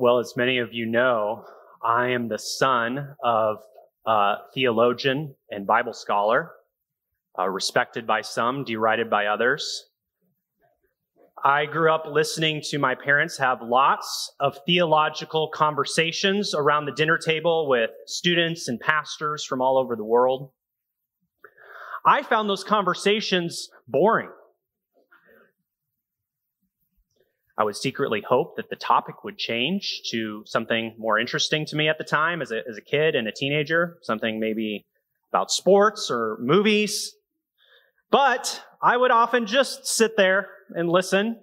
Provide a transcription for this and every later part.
Well, as many of you know, I am the son of a theologian and Bible scholar, uh, respected by some, derided by others. I grew up listening to my parents have lots of theological conversations around the dinner table with students and pastors from all over the world. I found those conversations boring. I would secretly hope that the topic would change to something more interesting to me at the time as a, as a kid and a teenager, something maybe about sports or movies. But I would often just sit there and listen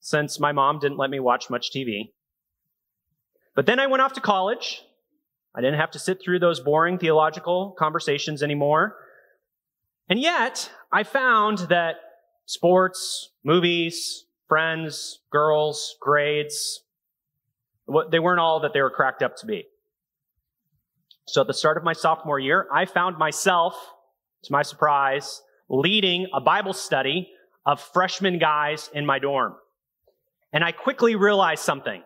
since my mom didn't let me watch much TV. But then I went off to college. I didn't have to sit through those boring theological conversations anymore. And yet, I found that sports, movies, friends, girls, grades, they weren't all that they were cracked up to be. So at the start of my sophomore year, I found myself, to my surprise, leading a Bible study of freshman guys in my dorm. And I quickly realized something.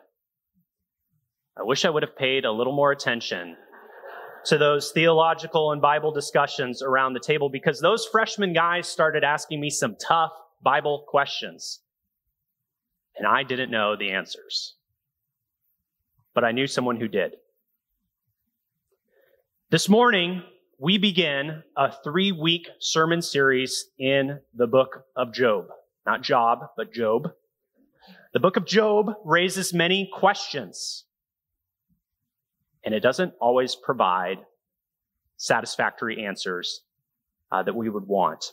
I wish I would have paid a little more attention to those theological and Bible discussions around the table because those freshman guys started asking me some tough Bible questions and I didn't know the answers. But I knew someone who did. This morning, we begin a three week sermon series in the book of Job. Not Job, but Job. The book of Job raises many questions, and it doesn't always provide satisfactory answers uh, that we would want.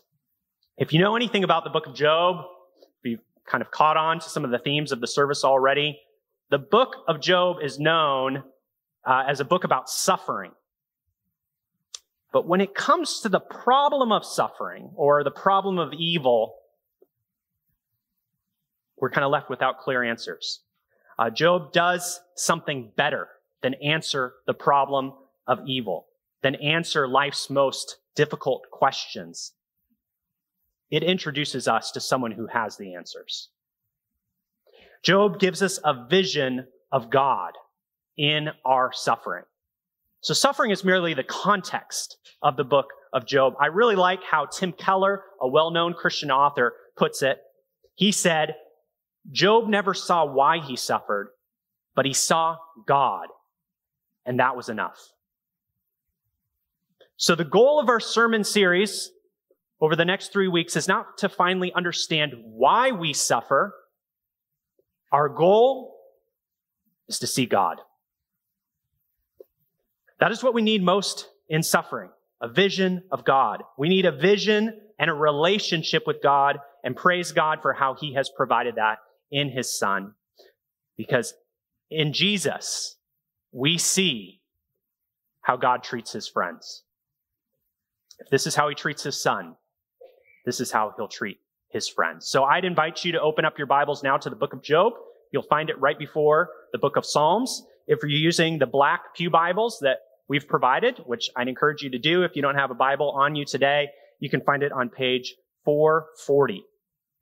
If you know anything about the book of Job, kind of caught on to some of the themes of the service already. The book of Job is known uh, as a book about suffering. But when it comes to the problem of suffering or the problem of evil, we're kind of left without clear answers. Uh, Job does something better than answer the problem of evil, than answer life's most difficult questions it introduces us to someone who has the answers. Job gives us a vision of God in our suffering. So suffering is merely the context of the book of Job. I really like how Tim Keller, a well-known Christian author, puts it. He said, Job never saw why he suffered, but he saw God, and that was enough. So the goal of our sermon series over the next three weeks is not to finally understand why we suffer. Our goal is to see God. That is what we need most in suffering a vision of God. We need a vision and a relationship with God and praise God for how he has provided that in his son. Because in Jesus, we see how God treats his friends. If this is how he treats his son, this is how he'll treat his friends. So I'd invite you to open up your Bibles now to the book of Job. You'll find it right before the book of Psalms. If you're using the black Pew Bibles that we've provided, which I'd encourage you to do if you don't have a Bible on you today, you can find it on page 440.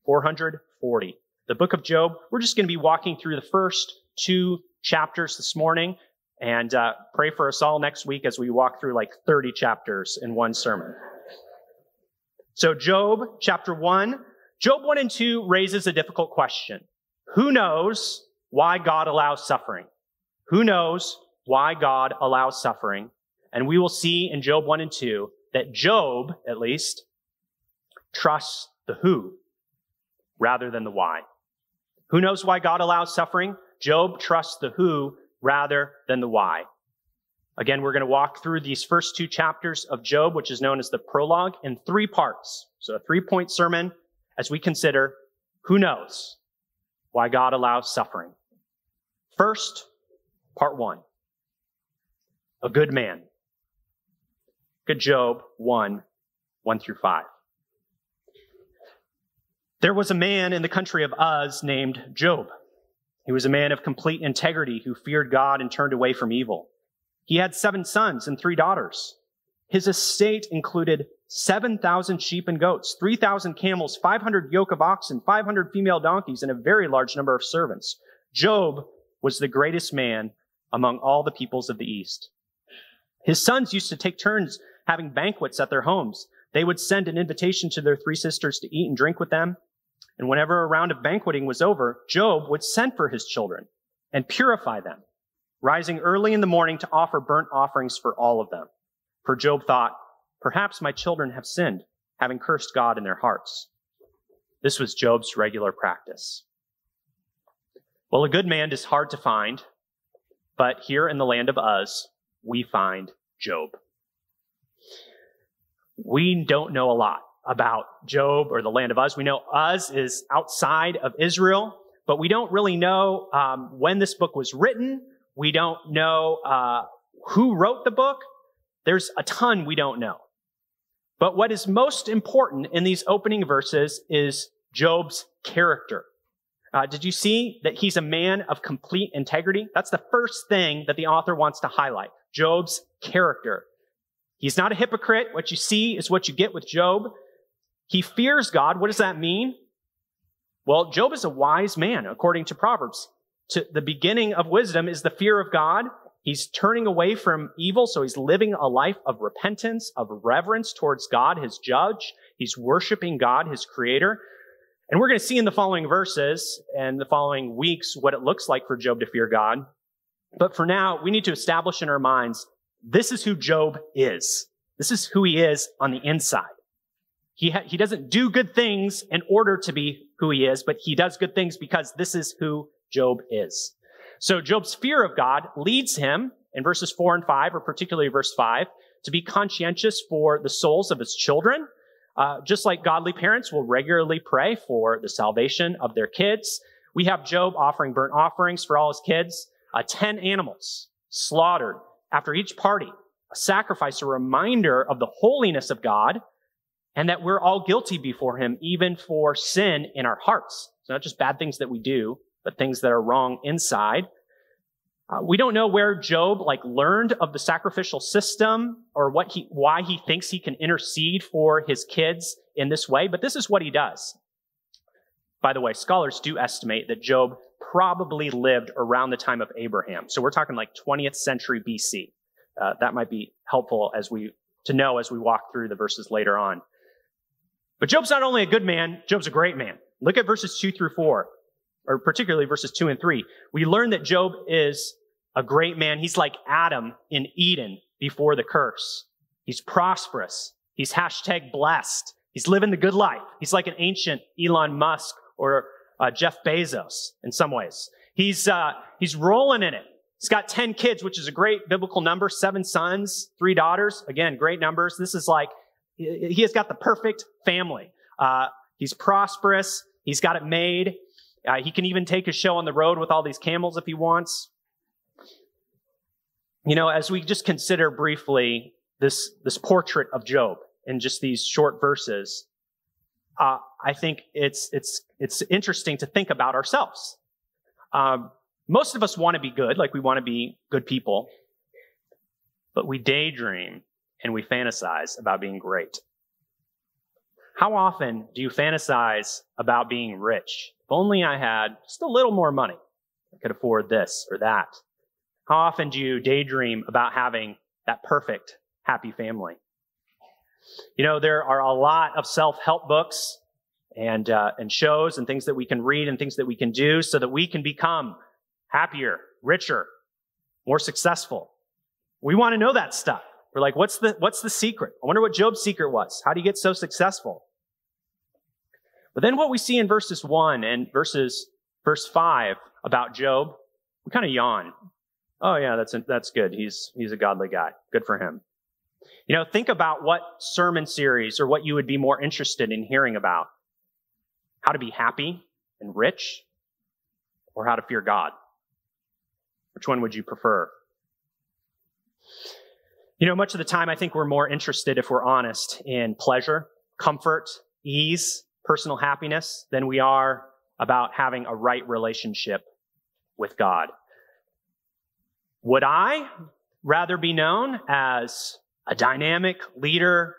440. The book of Job. We're just going to be walking through the first two chapters this morning and uh, pray for us all next week as we walk through like 30 chapters in one sermon. So Job chapter 1, Job 1 and 2 raises a difficult question. Who knows why God allows suffering? Who knows why God allows suffering? And we will see in Job 1 and 2 that Job, at least, trusts the who rather than the why. Who knows why God allows suffering? Job trusts the who rather than the why. Again, we're going to walk through these first two chapters of Job, which is known as the prologue, in three parts. So a three point sermon as we consider who knows why God allows suffering. First, part one. A good man. Good Job 1, 1 through 5. There was a man in the country of Uz named Job. He was a man of complete integrity who feared God and turned away from evil. He had seven sons and three daughters. His estate included 7,000 sheep and goats, 3,000 camels, 500 yoke of oxen, 500 female donkeys, and a very large number of servants. Job was the greatest man among all the peoples of the East. His sons used to take turns having banquets at their homes. They would send an invitation to their three sisters to eat and drink with them. And whenever a round of banqueting was over, Job would send for his children and purify them, rising early in the morning to offer burnt offerings for all of them. For Job thought, perhaps my children have sinned, having cursed God in their hearts. This was Job's regular practice. Well, a good man is hard to find, but here in the land of Uz, we find Job. We don't know a lot about Job or the land of Uz. We know Uz is outside of Israel, but we don't really know um, when this book was written. We don't know uh, who wrote the book. There's a ton we don't know. But what is most important in these opening verses is Job's character. Uh, did you see that he's a man of complete integrity? That's the first thing that the author wants to highlight. Job's character. He's not a hypocrite. What you see is what you get with Job. He fears God. What does that mean? Well, Job is a wise man, according to Proverbs. To the beginning of wisdom is the fear of God. He's turning away from evil, so he's living a life of repentance, of reverence towards God, his judge. He's worshiping God, his creator. And we're going to see in the following verses and the following weeks what it looks like for Job to fear God. But for now, we need to establish in our minds this is who Job is. This is who he is on the inside. He, ha- he doesn't do good things in order to be who he is, but he does good things because this is who Job is. So Job's fear of God leads him in verses four and five, or particularly verse five, to be conscientious for the souls of his children. Uh, just like godly parents will regularly pray for the salvation of their kids, we have Job offering burnt offerings for all his kids, uh, 10 animals slaughtered after each party, a sacrifice, a reminder of the holiness of God, and that we're all guilty before Him, even for sin in our hearts. It's not just bad things that we do, but things that are wrong inside. Uh, we don't know where Job like learned of the sacrificial system or what he, why he thinks he can intercede for his kids in this way, but this is what he does. By the way, scholars do estimate that Job probably lived around the time of Abraham. So we're talking like 20th century BC. Uh, that might be helpful as we to know as we walk through the verses later on. But Job's not only a good man, Job's a great man. Look at verses two through four, or particularly verses two and three. We learn that Job is a great man. He's like Adam in Eden before the curse. He's prosperous. He's hashtag blessed. He's living the good life. He's like an ancient Elon Musk or uh, Jeff Bezos in some ways. He's, uh, he's rolling in it. He's got 10 kids, which is a great biblical number, seven sons, three daughters. Again, great numbers. This is like, he has got the perfect family. Uh, he's prosperous. He's got it made. Uh, he can even take a show on the road with all these camels if he wants. You know, as we just consider briefly this, this portrait of Job in just these short verses, uh, I think it's it's it's interesting to think about ourselves. Um, most of us want to be good, like we want to be good people, but we daydream and we fantasize about being great. How often do you fantasize about being rich? If only I had just a little more money, I could afford this or that. How often do you daydream about having that perfect, happy family? You know, there are a lot of self-help books and, uh, and shows and things that we can read and things that we can do so that we can become happier, richer, more successful. We want to know that stuff. We're like, what's the, what's the secret? I wonder what Job's secret was. How do you get so successful? But then what we see in verses one and verses, verse five about Job, we kind of yawn. Oh yeah, that's, that's good. He's, he's a godly guy. Good for him. You know, think about what sermon series or what you would be more interested in hearing about. How to be happy and rich or how to fear God. Which one would you prefer? You know, much of the time, I think we're more interested, if we're honest, in pleasure, comfort, ease, personal happiness than we are about having a right relationship with God. Would I rather be known as a dynamic leader,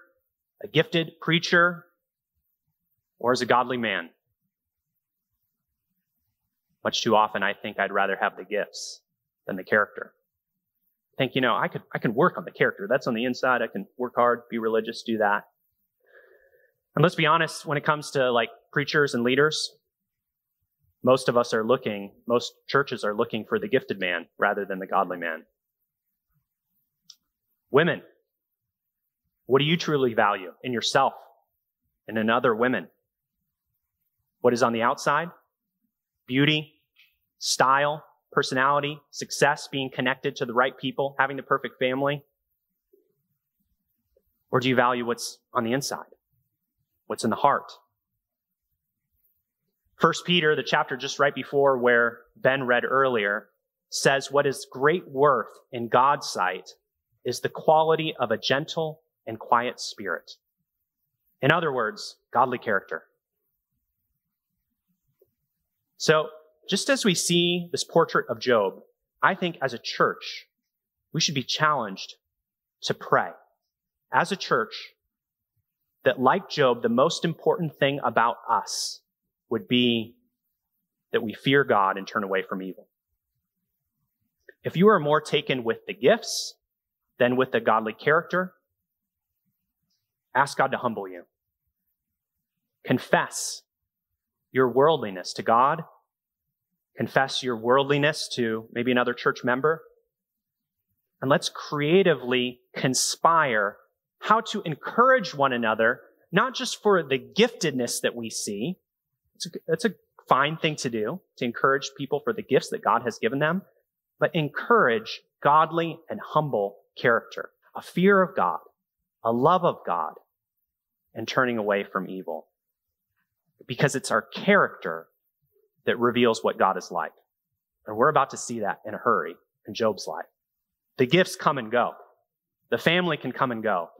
a gifted preacher, or as a godly man? Much too often, I think I'd rather have the gifts than the character. I think, you know, I could, I can work on the character. That's on the inside. I can work hard, be religious, do that. And let's be honest, when it comes to like preachers and leaders, most of us are looking, most churches are looking for the gifted man rather than the godly man. Women, what do you truly value in yourself and in other women? What is on the outside? Beauty, style, personality, success, being connected to the right people, having the perfect family? Or do you value what's on the inside? What's in the heart? First Peter, the chapter just right before where Ben read earlier, says what is great worth in God's sight is the quality of a gentle and quiet spirit. In other words, godly character. So, just as we see this portrait of Job, I think as a church, we should be challenged to pray as a church that, like Job, the most important thing about us would be that we fear God and turn away from evil. If you are more taken with the gifts than with the godly character, ask God to humble you. Confess your worldliness to God. Confess your worldliness to maybe another church member. And let's creatively conspire how to encourage one another, not just for the giftedness that we see. It's a, a fine thing to do, to encourage people for the gifts that God has given them, but encourage godly and humble character, a fear of God, a love of God, and turning away from evil. Because it's our character that reveals what God is like. And we're about to see that in a hurry in Job's life. The gifts come and go. The family can come and go.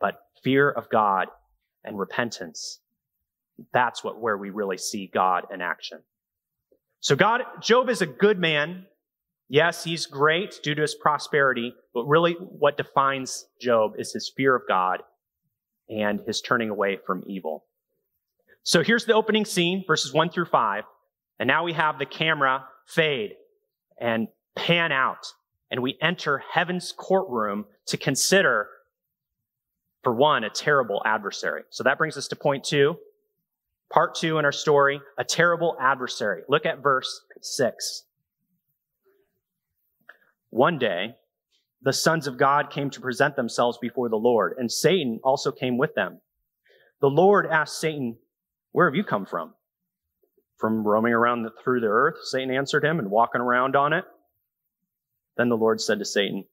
But fear of God and repentance, that's what where we really see God in action. So God, Job is a good man. Yes, he's great due to his prosperity, but really what defines Job is his fear of God and his turning away from evil. So here's the opening scene, verses one through five. And now we have the camera fade and pan out and we enter heaven's courtroom to consider, for one, a terrible adversary. So that brings us to point two. Part two in our story, a terrible adversary. Look at verse six. One day, the sons of God came to present themselves before the Lord, and Satan also came with them. The Lord asked Satan, Where have you come from? From roaming around the, through the earth, Satan answered him, and walking around on it. Then the Lord said to Satan,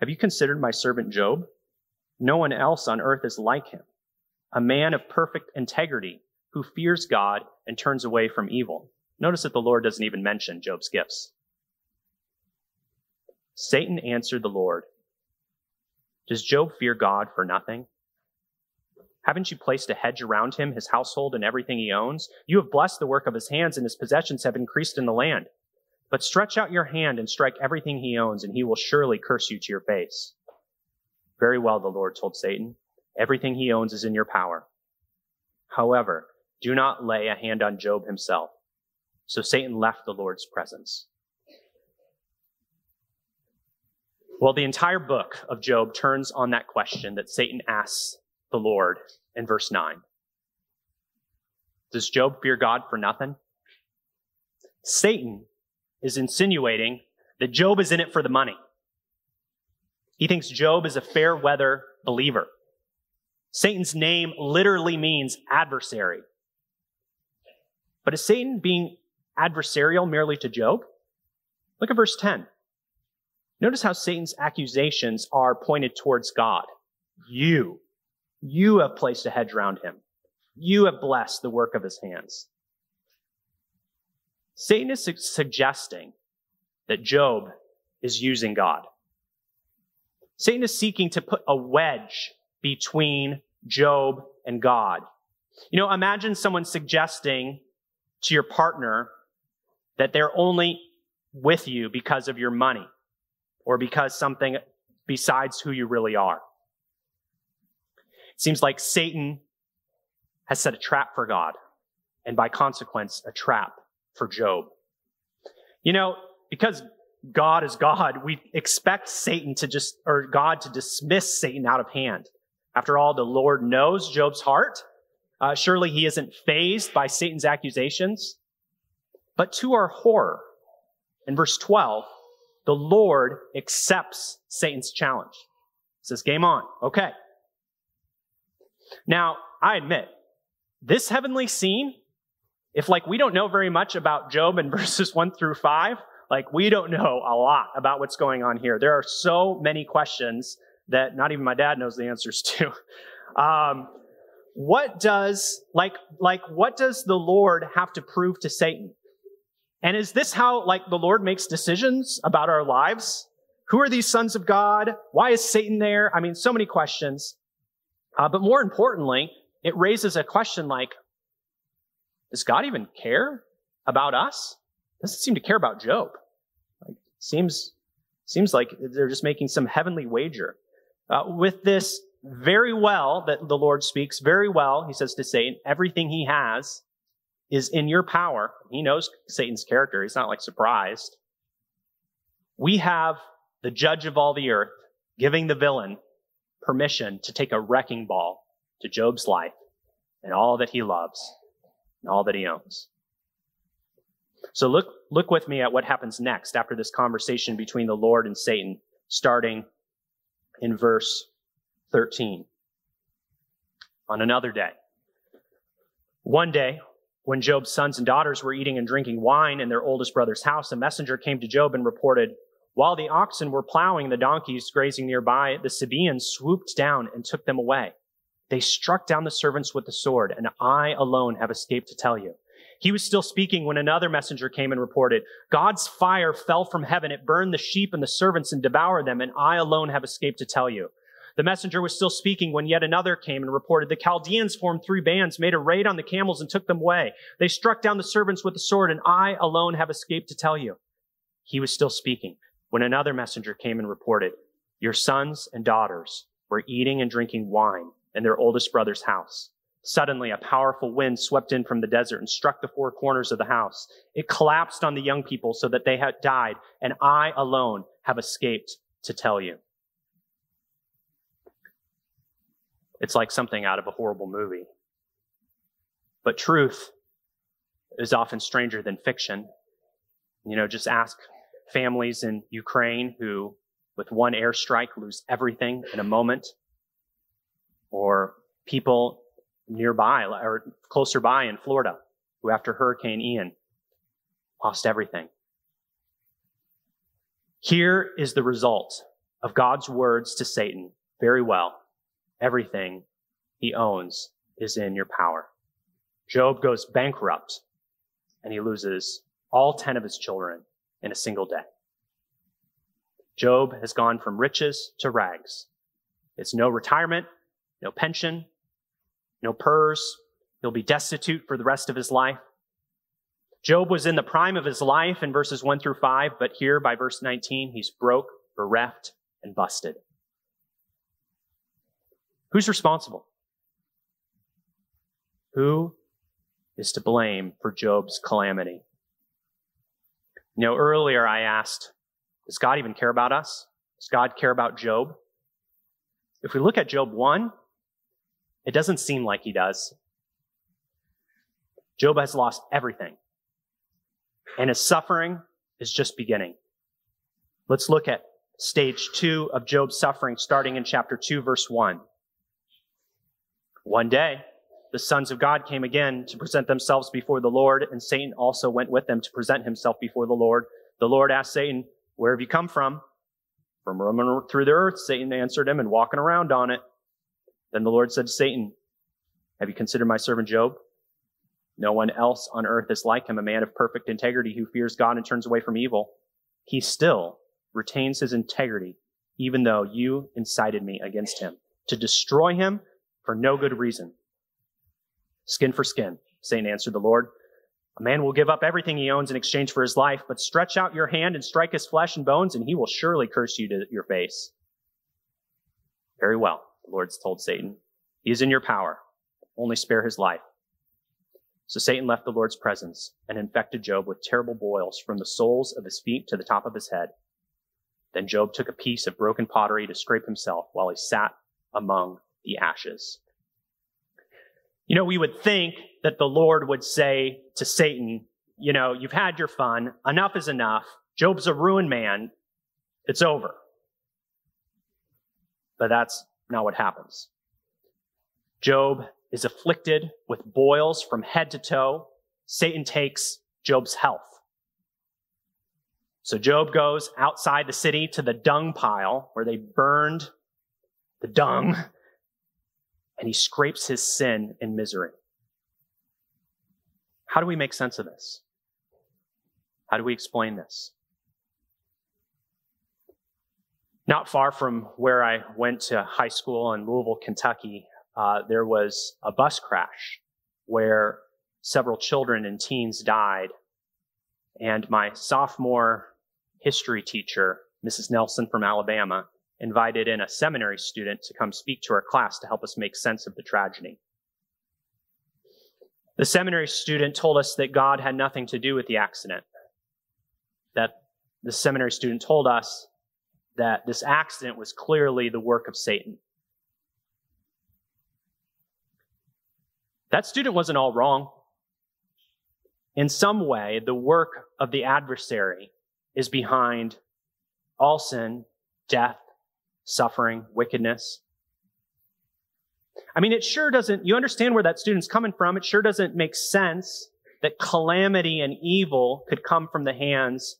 Have you considered my servant Job? No one else on earth is like him, a man of perfect integrity who fears God and turns away from evil. Notice that the Lord doesn't even mention Job's gifts. Satan answered the Lord, Does Job fear God for nothing? Haven't you placed a hedge around him, his household, and everything he owns? You have blessed the work of his hands, and his possessions have increased in the land. But stretch out your hand and strike everything he owns, and he will surely curse you to your face. Very well, the Lord told Satan. Everything he owns is in your power. However, do not lay a hand on Job himself. So Satan left the Lord's presence. Well, the entire book of Job turns on that question that Satan asks the Lord in verse 9. Does Job fear God for nothing? Satan is insinuating that Job is in it for the money. He thinks Job is a fair weather believer. Satan's name literally means adversary. But is Satan being adversarial merely to Job? Look at verse 10. Notice how Satan's accusations are pointed towards God. You, you have placed a hedge around him. You have blessed the work of his hands. Satan is su- suggesting that Job is using God. Satan is seeking to put a wedge between Job and God. You know, imagine someone suggesting to your partner that they're only with you because of your money or because something besides who you really are. It seems like Satan has set a trap for God, and by consequence, a trap for Job. You know, because God is God, we expect Satan to just, or God to dismiss Satan out of hand. After all, the Lord knows Job's heart. Uh, surely he isn't fazed by Satan's accusations. But to our horror, in verse 12, the Lord accepts Satan's challenge. He says, Game on. Okay. Now, I admit, this heavenly scene, if like we don't know very much about Job in verses 1 through 5, like we don't know a lot about what's going on here. There are so many questions that not even my dad knows the answers to. Um, what does like like what does the Lord have to prove to Satan? And is this how like the Lord makes decisions about our lives? Who are these sons of God? Why is Satan there? I mean, so many questions. Uh, but more importantly, it raises a question like, does God even care about us? Doesn't seem to care about Job. Like, seems, seems like they're just making some heavenly wager. Uh, with this very well that the Lord speaks, very well, he says to Satan, everything he has is in your power. He knows Satan's character. He's not like surprised. We have the judge of all the earth giving the villain permission to take a wrecking ball to Job's life and all that he loves and all that he owns. So look, look with me at what happens next after this conversation between the Lord and Satan, starting in verse 13. On another day, one day, when Job's sons and daughters were eating and drinking wine in their oldest brother's house, a messenger came to Job and reported, While the oxen were plowing the donkeys grazing nearby, the Sabaeans swooped down and took them away. They struck down the servants with the sword, and I alone have escaped to tell you. He was still speaking when another messenger came and reported, God's fire fell from heaven. It burned the sheep and the servants and devoured them, and I alone have escaped to tell you. The messenger was still speaking when yet another came and reported, The Chaldeans formed three bands, made a raid on the camels, and took them away. They struck down the servants with the sword, and I alone have escaped to tell you. He was still speaking when another messenger came and reported, Your sons and daughters were eating and drinking wine in their oldest brother's house. Suddenly, a powerful wind swept in from the desert and struck the four corners of the house. It collapsed on the young people so that they had died, and I alone have escaped to tell you. It's like something out of a horrible movie. But truth is often stranger than fiction. You know, just ask families in Ukraine who, with one airstrike, lose everything in a moment or people nearby or closer by in Florida who, after Hurricane Ian, lost everything. Here is the result of God's words to Satan. Very well. Everything he owns is in your power. Job goes bankrupt and he loses all 10 of his children in a single day. Job has gone from riches to rags. It's no retirement, no pension, no PERS. He'll be destitute for the rest of his life. Job was in the prime of his life in verses 1 through 5, but here by verse 19, he's broke, bereft, and busted. Who's responsible? Who is to blame for Job's calamity? You know, earlier I asked, does God even care about us? Does God care about Job? If we look at Job 1, it doesn't seem like he does. Job has lost everything, and his suffering is just beginning. Let's look at stage two of Job's suffering, starting in chapter 2, verse 1. One day, the sons of God came again to present themselves before the Lord, and Satan also went with them to present himself before the Lord. The Lord asked Satan, Where have you come from? From roaming through the earth, Satan answered him, and walking around on it. Then the Lord said to Satan, Have you considered my servant Job? No one else on earth is like him, a man of perfect integrity who fears God and turns away from evil. He still retains his integrity, even though you incited me against him to destroy him for no good reason. Skin for skin, Satan answered the Lord. A man will give up everything he owns in exchange for his life, but stretch out your hand and strike his flesh and bones, and he will surely curse you to your face. Very well. The Lord told Satan, He is in your power. Only spare his life. So Satan left the Lord's presence and infected Job with terrible boils from the soles of his feet to the top of his head. Then Job took a piece of broken pottery to scrape himself while he sat among the ashes. You know, we would think that the Lord would say to Satan, you know, you've had your fun. Enough is enough. Job's a ruined man. It's over. But that's not what happens. Job is afflicted with boils from head to toe. Satan takes Job's health. So Job goes outside the city to the dung pile where they burned the dung, and he scrapes his sin and misery. How do we make sense of this? How do we explain this? Not far from where I went to high school in Louisville, Kentucky, uh, there was a bus crash where several children and teens died. And my sophomore history teacher, Mrs. Nelson from Alabama, invited in a seminary student to come speak to our class to help us make sense of the tragedy. The seminary student told us that God had nothing to do with the accident. That the seminary student told us that this accident was clearly the work of Satan. That student wasn't all wrong. In some way, the work of the adversary is behind all sin, death, suffering, wickedness. I mean, it sure doesn't, you understand where that student's coming from. It sure doesn't make sense that calamity and evil could come from the hands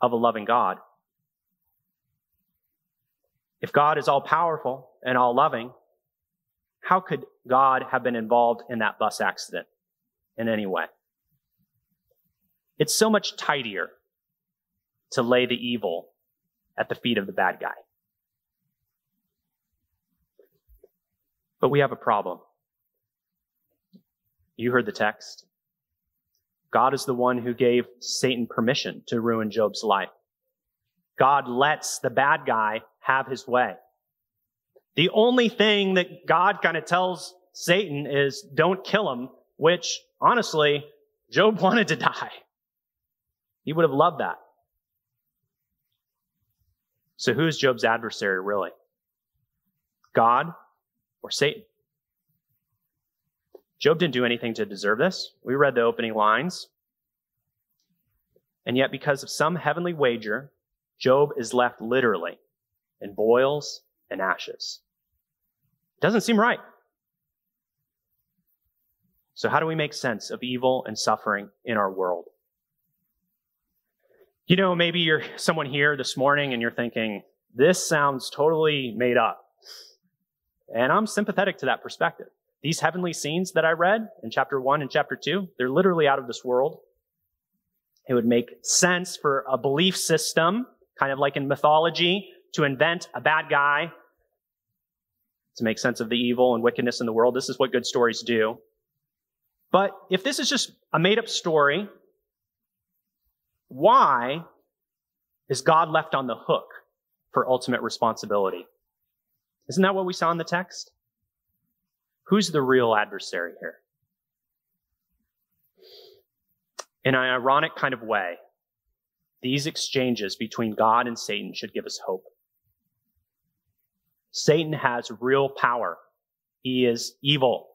of a loving God. If God is all powerful and all loving, how could God have been involved in that bus accident in any way? It's so much tidier to lay the evil at the feet of the bad guy. But we have a problem. You heard the text. God is the one who gave Satan permission to ruin Job's life. God lets the bad guy have his way. The only thing that God kind of tells Satan is don't kill him, which honestly, Job wanted to die. He would have loved that. So who's Job's adversary really? God or Satan? Job didn't do anything to deserve this. We read the opening lines. And yet, because of some heavenly wager, Job is left literally in boils and ashes. Doesn't seem right. So, how do we make sense of evil and suffering in our world? You know, maybe you're someone here this morning and you're thinking, this sounds totally made up. And I'm sympathetic to that perspective. These heavenly scenes that I read in chapter one and chapter two, they're literally out of this world. It would make sense for a belief system, kind of like in mythology, to invent a bad guy to make sense of the evil and wickedness in the world. This is what good stories do. But if this is just a made up story, why is God left on the hook for ultimate responsibility? Isn't that what we saw in the text? Who's the real adversary here? In an ironic kind of way, these exchanges between God and Satan should give us hope. Satan has real power. He is evil.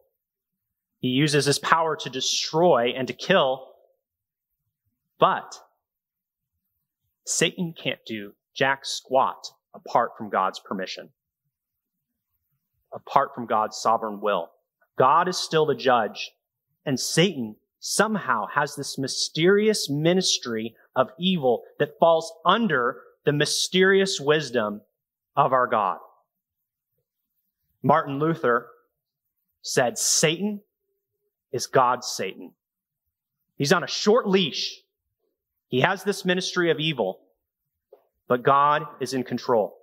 He uses his power to destroy and to kill. But Satan can't do jack squat apart from God's permission, apart from God's sovereign will. God is still the judge, and Satan somehow has this mysterious ministry of evil that falls under the mysterious wisdom of our God. Martin Luther said, Satan is God's Satan. He's on a short leash. He has this ministry of evil, but God is in control.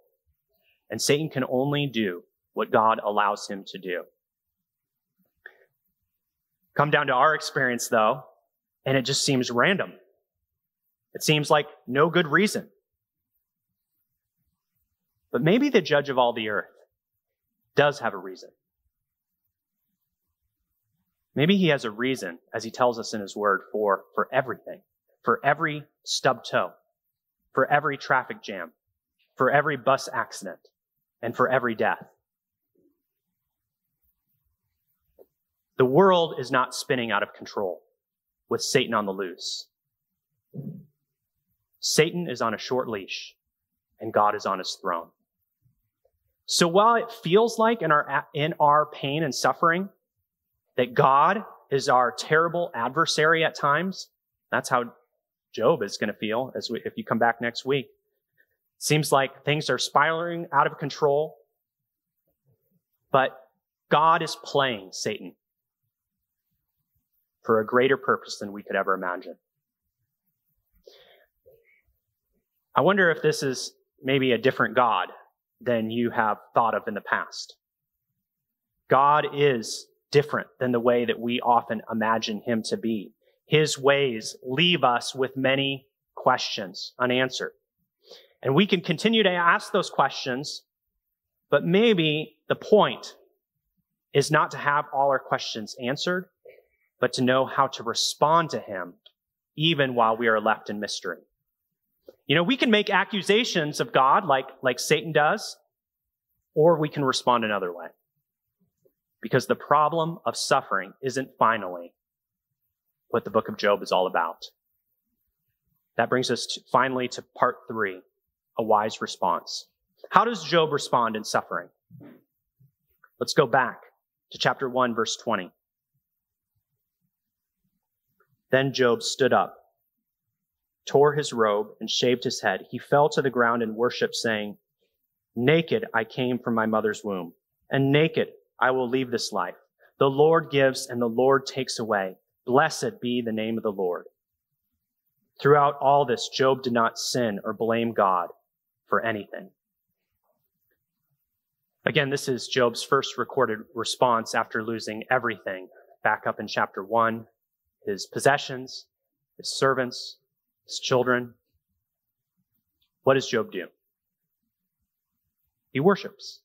And Satan can only do what God allows him to do. Come down to our experience, though, and it just seems random. It seems like no good reason. But maybe the judge of all the earth does have a reason. Maybe he has a reason, as he tells us in his word, for, for everything, for every stub toe, for every traffic jam, for every bus accident, and for every death. The world is not spinning out of control with Satan on the loose. Satan is on a short leash and God is on his throne. So while it feels like in our, in our pain and suffering that God is our terrible adversary at times, that's how Job is going to feel as we, if you come back next week. Seems like things are spiraling out of control, but God is playing Satan for a greater purpose than we could ever imagine. I wonder if this is maybe a different God than you have thought of in the past. God is different than the way that we often imagine him to be. His ways leave us with many questions unanswered. And we can continue to ask those questions, but maybe the point is not to have all our questions answered, but to know how to respond to him even while we are left in mystery. You know, we can make accusations of God like, like Satan does, or we can respond another way. Because the problem of suffering isn't finally what the book of Job is all about. That brings us to, finally to part three, a wise response. How does Job respond in suffering? Let's go back to chapter 1, verse 20. Then Job stood up, tore his robe, and shaved his head. He fell to the ground and worshiped, saying, Naked I came from my mother's womb, and naked I will leave this life. The Lord gives and the Lord takes away. Blessed be the name of the Lord. Throughout all this, Job did not sin or blame God for anything. Again, this is Job's first recorded response after losing everything back up in chapter 1 his possessions, his servants, his children. What does Job do? He worships.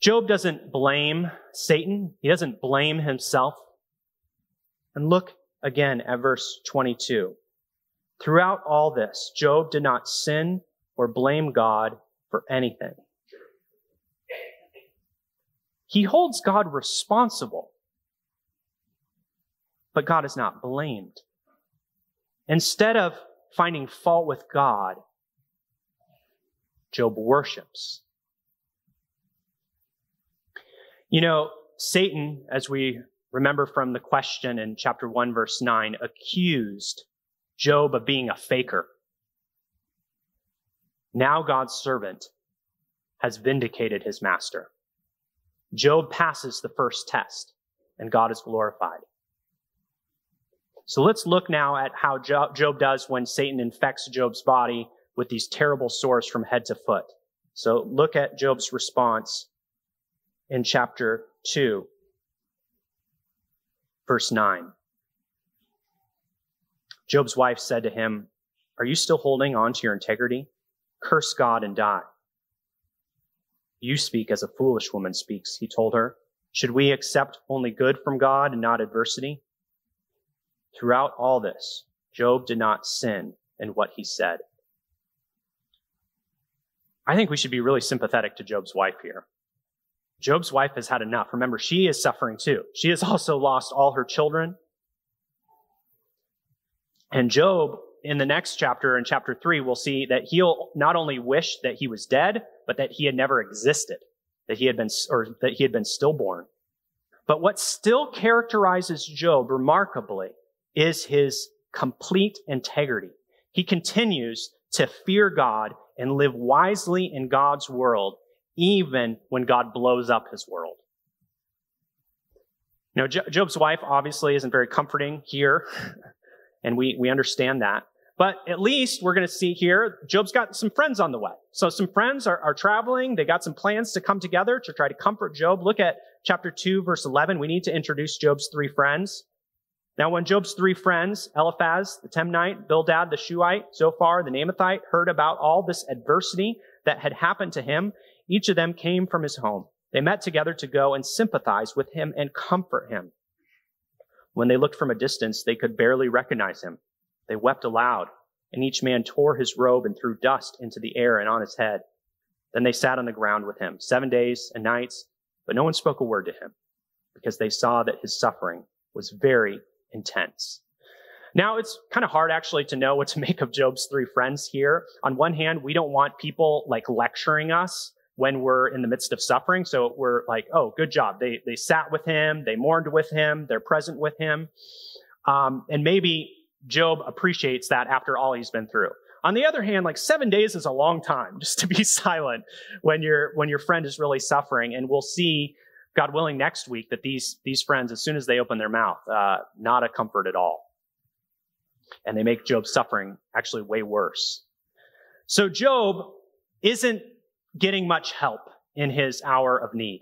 Job doesn't blame Satan. He doesn't blame himself. And look again at verse 22. Throughout all this, Job did not sin or blame God for anything. He holds God responsible, but God is not blamed. Instead of finding fault with God, Job worships. You know, Satan, as we remember from the question in chapter 1, verse 9, accused Job of being a faker. Now God's servant has vindicated his master. Job passes the first test and God is glorified. So let's look now at how Job does when Satan infects Job's body with these terrible sores from head to foot. So look at Job's response in chapter 2, verse 9. Job's wife said to him, Are you still holding on to your integrity? Curse God and die. You speak as a foolish woman speaks, he told her. Should we accept only good from God and not adversity? Throughout all this, Job did not sin in what he said. I think we should be really sympathetic to Job's wife here. Job's wife has had enough. Remember, she is suffering too. She has also lost all her children. And Job in the next chapter, in chapter three, we'll see that he'll not only wish that he was dead, but that he had never existed, that he had been, or that he had been stillborn. But what still characterizes Job remarkably is his complete integrity. He continues to fear God and live wisely in God's world, even when God blows up his world. Now, Job's wife obviously isn't very comforting here, and we, we understand that. But at least we're going to see here, Job's got some friends on the way. So some friends are, are traveling. They got some plans to come together to try to comfort Job. Look at chapter 2, verse 11. We need to introduce Job's three friends. Now, when Job's three friends, Eliphaz, the Temanite, Bildad, the Shuhite, Zophar, the Naamathite, heard about all this adversity that had happened to him, each of them came from his home They met together to go and sympathize with him and comfort him. When they looked from a distance, they could barely recognize him. They wept aloud, and each man tore his robe and threw dust into the air and on his head. Then they sat on the ground with him seven days and nights, but no one spoke a word to him because they saw that his suffering was very intense. Now, it's kind of hard actually to know what to make of Job's three friends here. On one hand, we don't want people like lecturing us when we're in the midst of suffering. So we're like, oh, good job. They, they sat with him. They mourned with him. They're present with him. Um, and maybe Job appreciates that after all he's been through. On the other hand, like seven days is a long time just to be silent when your when your friend is really suffering. And we'll see, God willing, next week that these these friends, as soon as they open their mouth, uh, not a comfort at all, and they make Job's suffering actually way worse. So Job isn't getting much help in his hour of need.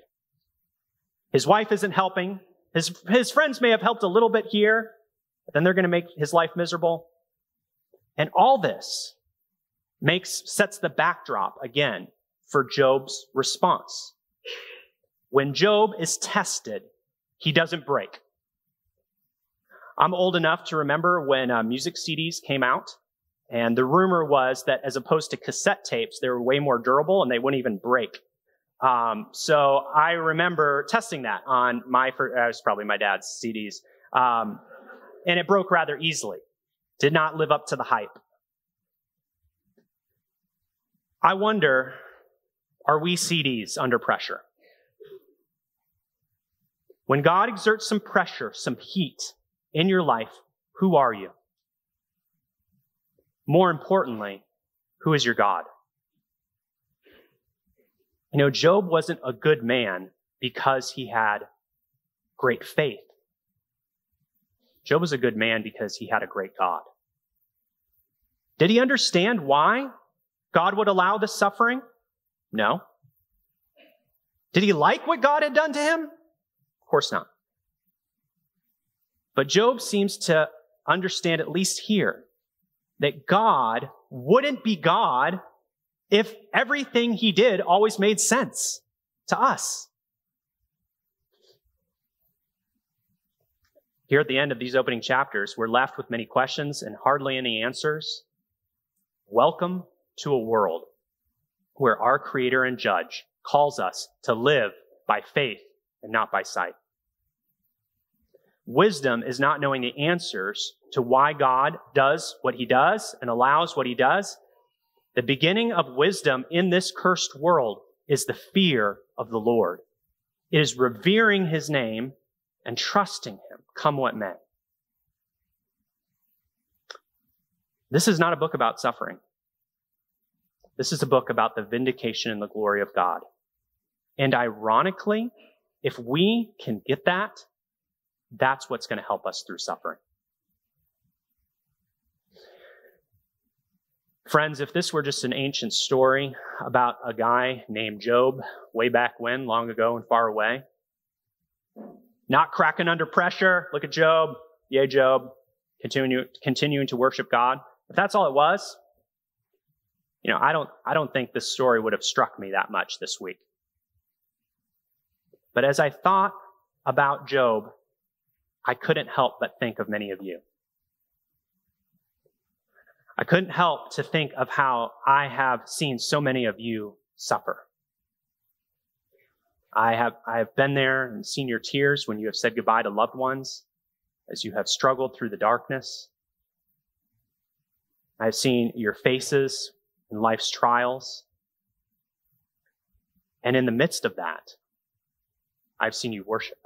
His wife isn't helping. His, his friends may have helped a little bit here, but then they're going to make his life miserable. And all this makes, sets the backdrop again for Job's response. When Job is tested, he doesn't break. I'm old enough to remember when uh, music CDs came out and the rumor was that as opposed to cassette tapes, they were way more durable and they wouldn't even break. Um, so I remember testing that on my, first, uh, it was probably my dad's CDs. Um, and it broke rather easily. Did not live up to the hype. I wonder, are we CDs under pressure? When God exerts some pressure, some heat in your life, who are you? More importantly, who is your God? You know, Job wasn't a good man because he had great faith. Job was a good man because he had a great God. Did he understand why God would allow this suffering? No. Did he like what God had done to him? Of course not. But Job seems to understand, at least here, that God wouldn't be God if everything he did always made sense to us. Here at the end of these opening chapters, we're left with many questions and hardly any answers. Welcome to a world where our Creator and Judge calls us to live by faith and not by sight. Wisdom is not knowing the answers to why God does what he does and allows what he does. The beginning of wisdom in this cursed world is the fear of the Lord. It is revering his name and trusting him, come what may. This is not a book about suffering. This is a book about the vindication and the glory of God. And ironically, if we can get that, that's what's going to help us through suffering. Friends, if this were just an ancient story about a guy named Job way back when, long ago and far away, not cracking under pressure, look at Job, yay, Job, continue, continuing to worship God. If that's all it was, you know, I don't, I don't think this story would have struck me that much this week. But as I thought about Job, I couldn't help but think of many of you. I couldn't help to think of how I have seen so many of you suffer. I have, I have been there and seen your tears when you have said goodbye to loved ones, as you have struggled through the darkness. I have seen your faces in life's trials. And in the midst of that, I've seen you worship.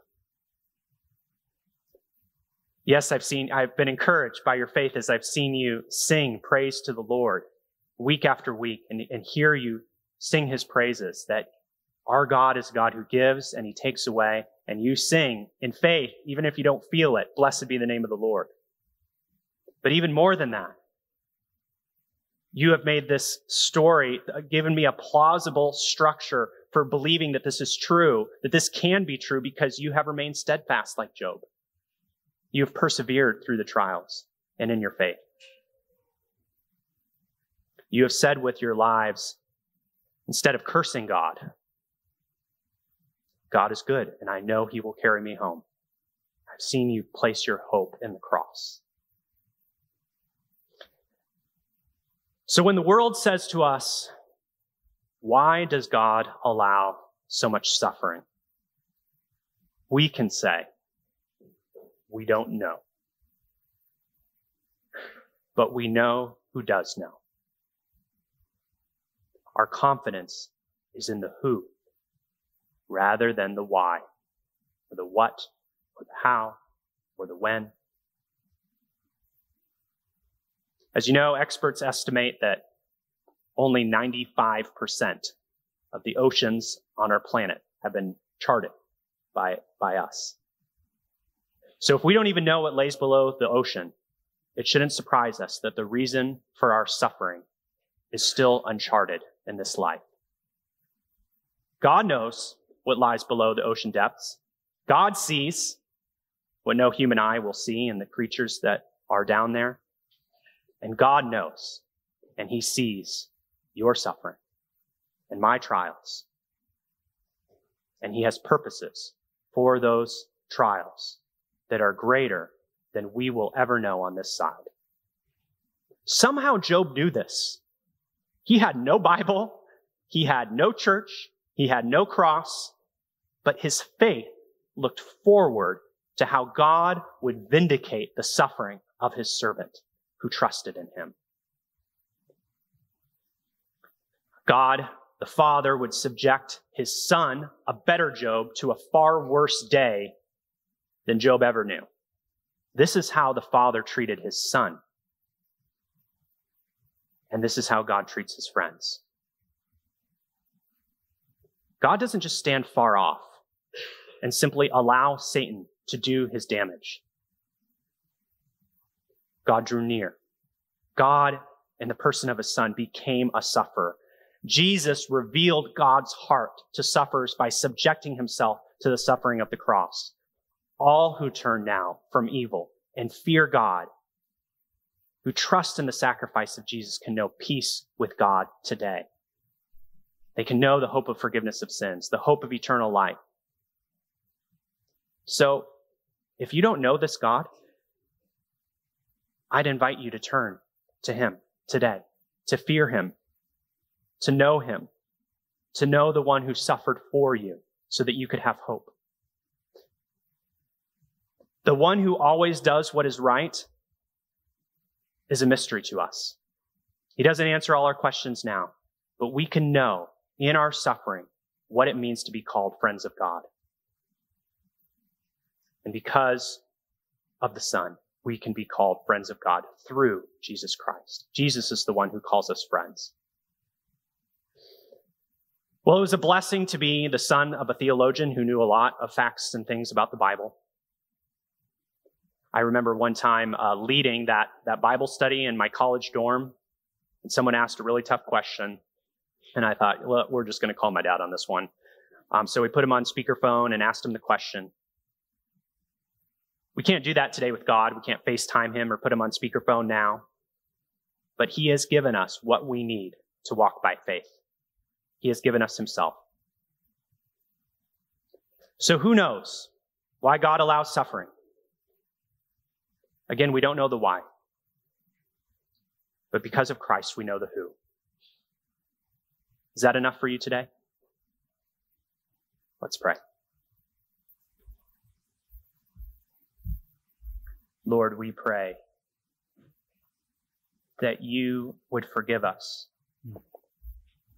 Yes, I've seen, I've been encouraged by your faith as I've seen you sing praise to the Lord week after week and, and hear you sing his praises that our God is God who gives and he takes away and you sing in faith, even if you don't feel it. Blessed be the name of the Lord. But even more than that, you have made this story, uh, given me a plausible structure for believing that this is true, that this can be true because you have remained steadfast like Job. You have persevered through the trials and in your faith. You have said with your lives, instead of cursing God, God is good, and I know he will carry me home. I've seen you place your hope in the cross. So when the world says to us, why does God allow so much suffering? We can say, we don't know. But we know who does know. Our confidence is in the who rather than the why, or the what, or the how, or the when. As you know, experts estimate that only 95% of the oceans on our planet have been charted by, by us. So if we don't even know what lays below the ocean, it shouldn't surprise us that the reason for our suffering is still uncharted in this life. God knows what lies below the ocean depths. God sees what no human eye will see in the creatures that are down there. And God knows and he sees your suffering and my trials. And he has purposes for those trials that are greater than we will ever know on this side. Somehow Job knew this. He had no Bible. He had no church. He had no cross, but his faith looked forward to how God would vindicate the suffering of his servant who trusted in him. God, the Father, would subject his son, a better Job, to a far worse day than Job ever knew. This is how the Father treated his son. And this is how God treats his friends. God doesn't just stand far off and simply allow Satan to do his damage. God drew near. God, in the person of his son, became a sufferer. Jesus revealed God's heart to sufferers by subjecting himself to the suffering of the cross. All who turn now from evil and fear God, who trust in the sacrifice of Jesus, can know peace with God today. They can know the hope of forgiveness of sins, the hope of eternal life. So, if you don't know this God, I'd invite you to turn to Him today, to fear Him, to know Him, to know the one who suffered for you so that you could have hope. The one who always does what is right is a mystery to us. He doesn't answer all our questions now, but we can know in our suffering what it means to be called friends of God. And because of the Son, we can be called friends of God through Jesus Christ. Jesus is the one who calls us friends. Well, it was a blessing to be the son of a theologian who knew a lot of facts and things about the Bible. I remember one time uh, leading that, that Bible study in my college dorm, and someone asked a really tough question. And I thought, well, we're just going to call my dad on this one. Um, so we put him on speakerphone and asked him the question. We can't do that today with God. We can't FaceTime him or put him on speakerphone now. But he has given us what we need to walk by faith. He has given us himself. So who knows why God allows suffering? Again, we don't know the why. But because of Christ, we know the who. Is that enough for you today? Let's pray. Lord, we pray that you would forgive us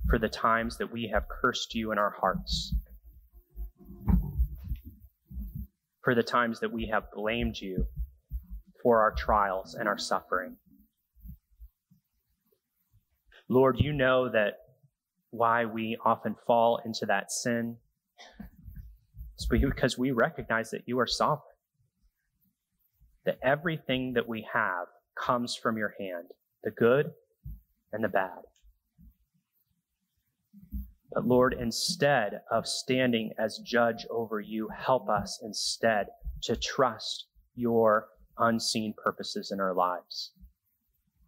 for the times that we have cursed you in our hearts, for the times that we have blamed you for our trials and our suffering. Lord, you know that why we often fall into that sin is because we recognize that you are sovereign that everything that we have comes from your hand, the good and the bad. But Lord, instead of standing as judge over you, help us instead to trust your unseen purposes in our lives.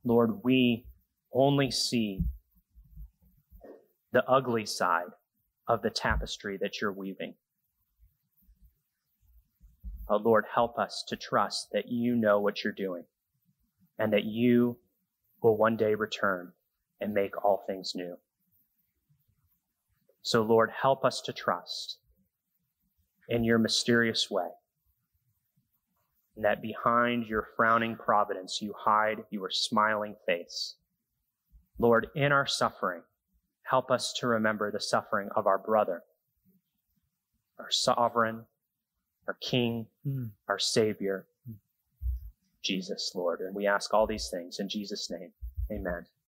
Lord, we only see the ugly side of the tapestry that you're weaving. But Lord, help us to trust that you know what you're doing and that you will one day return and make all things new. So, Lord, help us to trust in your mysterious way. And that behind your frowning providence, you hide your smiling face. Lord, in our suffering, help us to remember the suffering of our brother, our sovereign, our King, mm. our Savior, Jesus, Lord. And we ask all these things in Jesus' name. Amen.